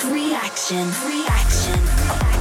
Progressive reaction, reaction.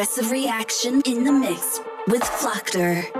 Progressive reaction in the mix with Floctor.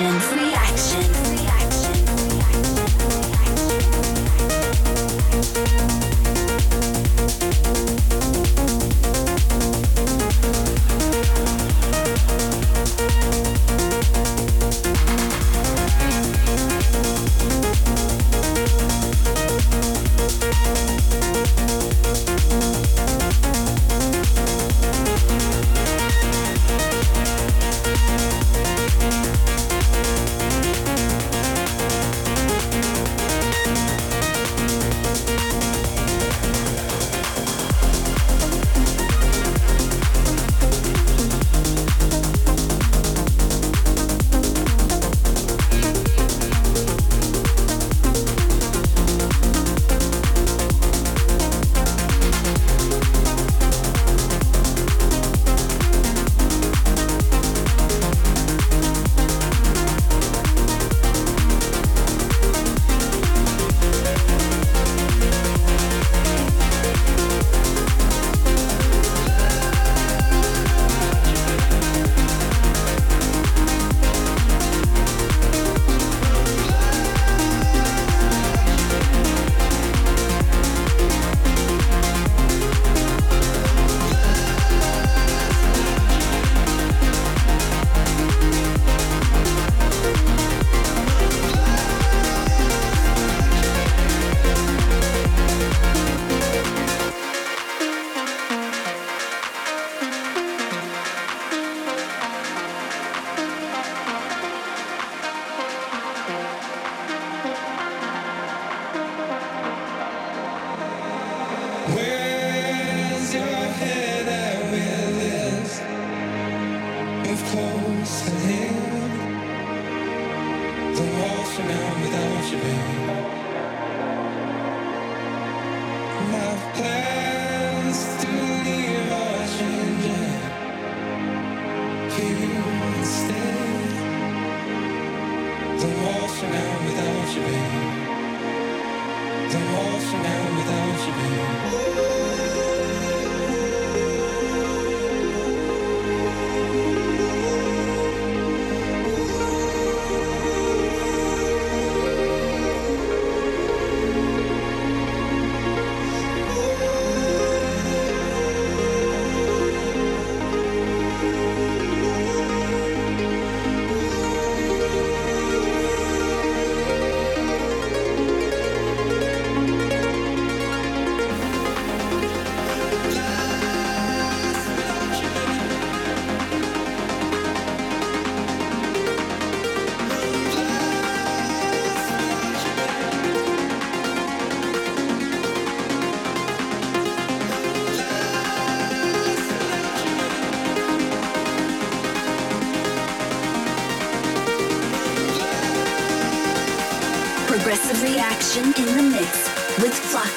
Reaction,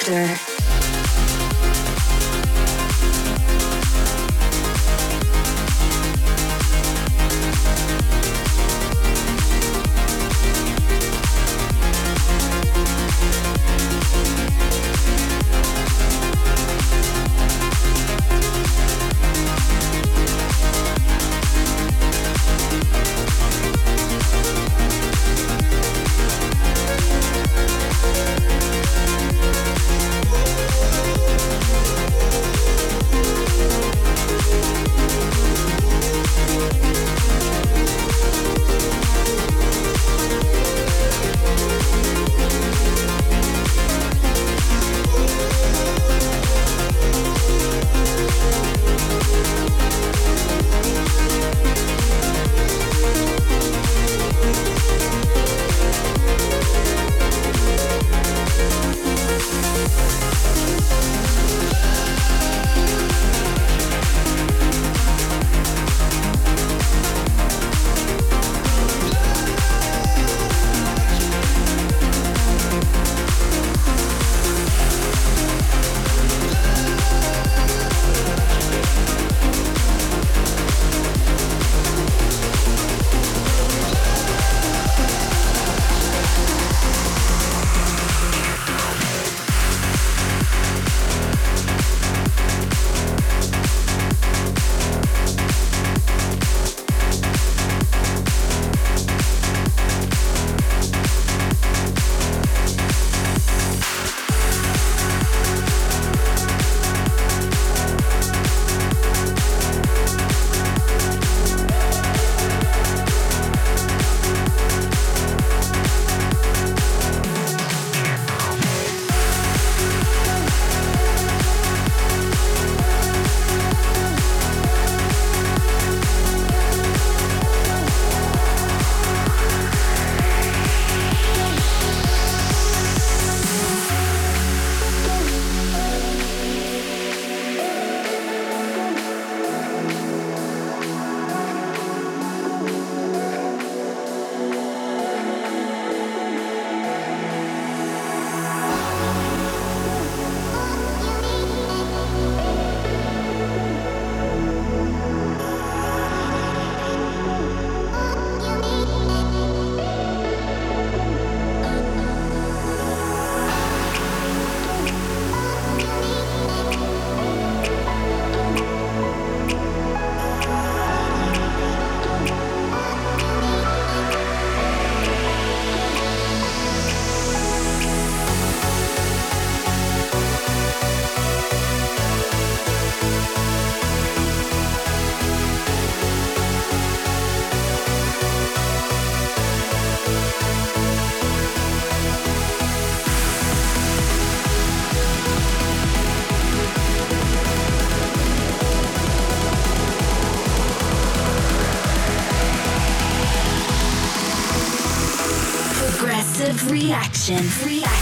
Floctor. Reaction. Reaction.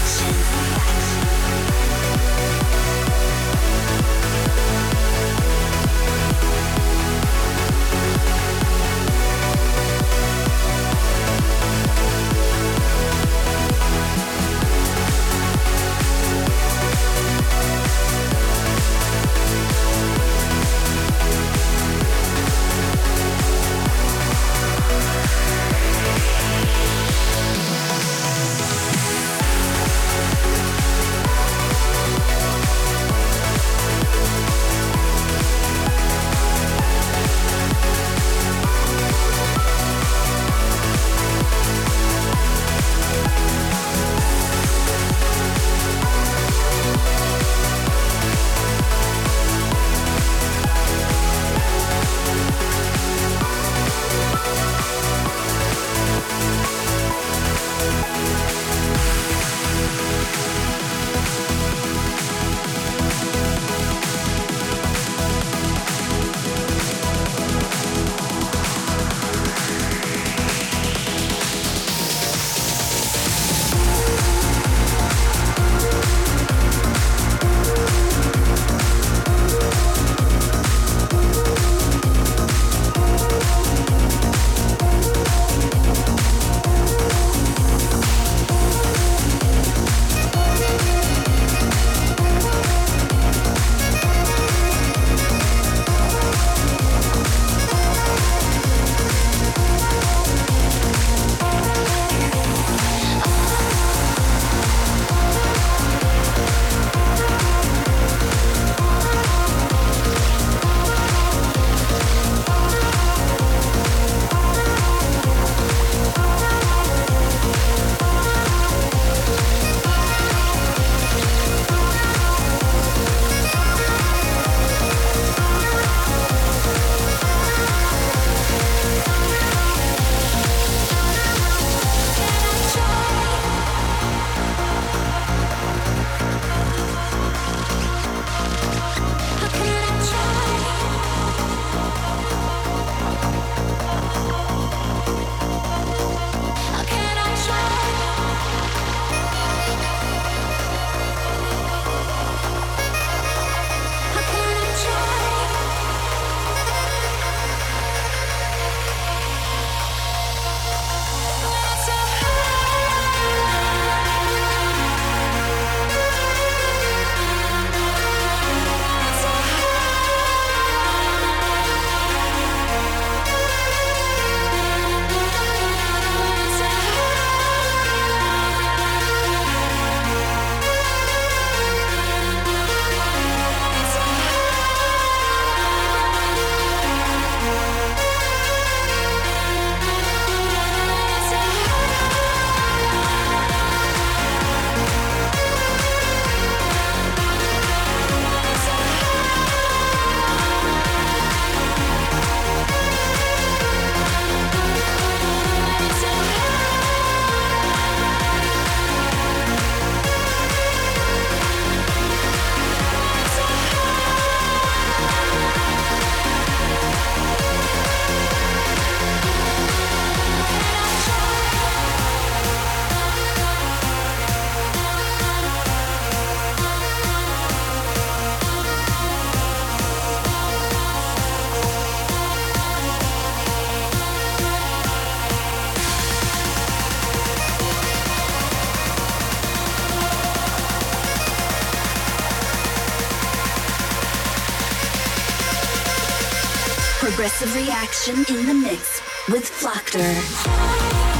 Reaction in the mix with Floctor.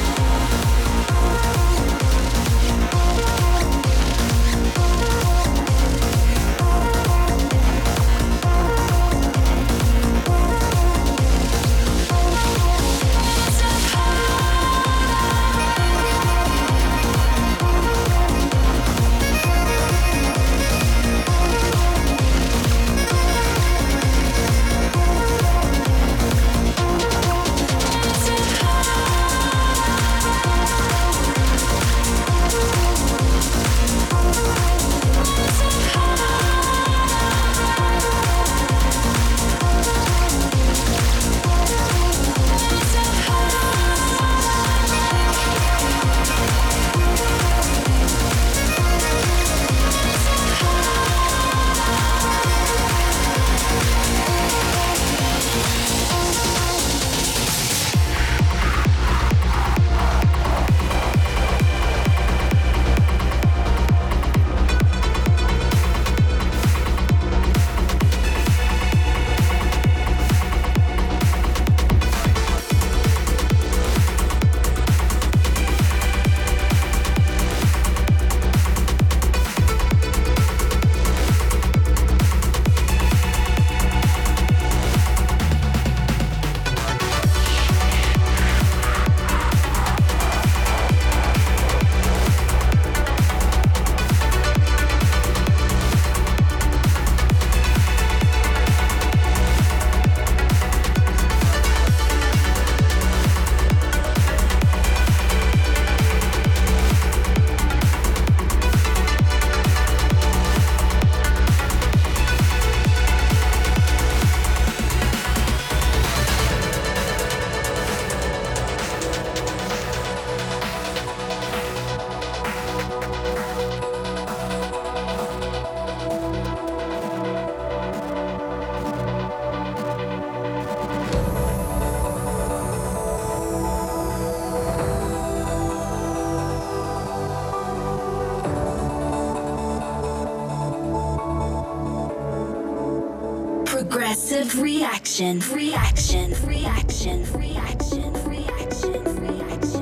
Reaction, reaction, reaction, reaction, reaction, reaction.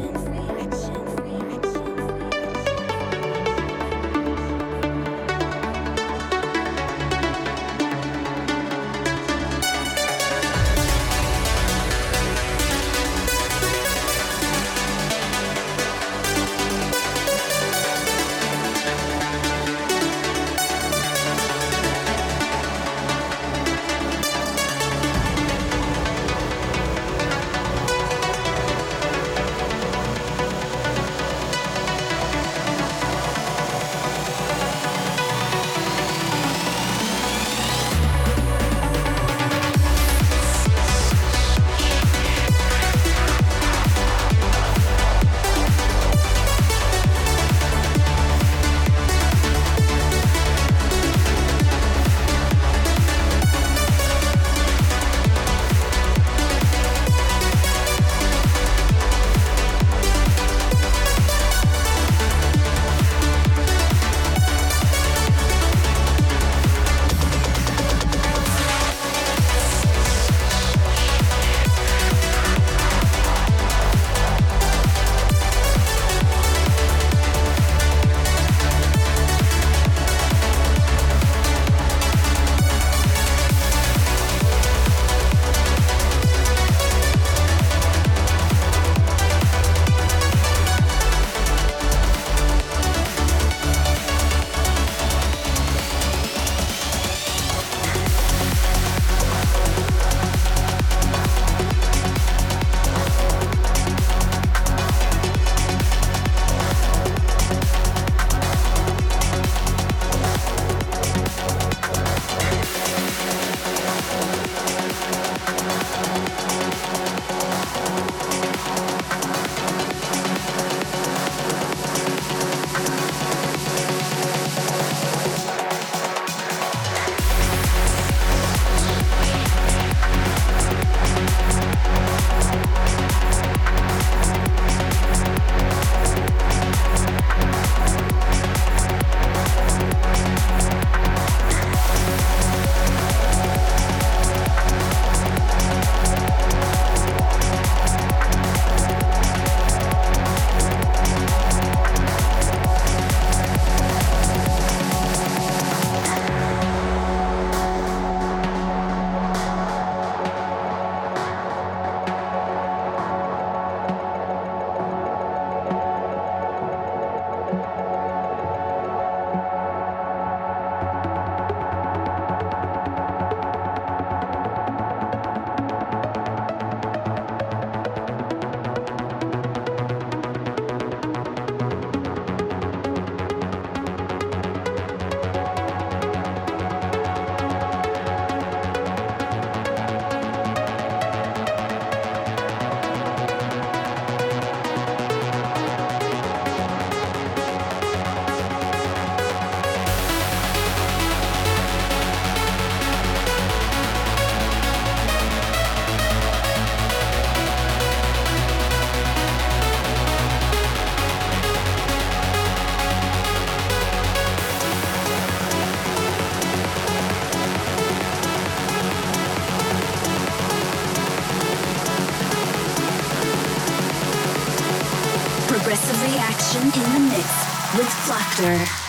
Progressive reaction in the mix with Floctor.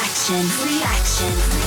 Reaction, reaction.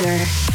Reaction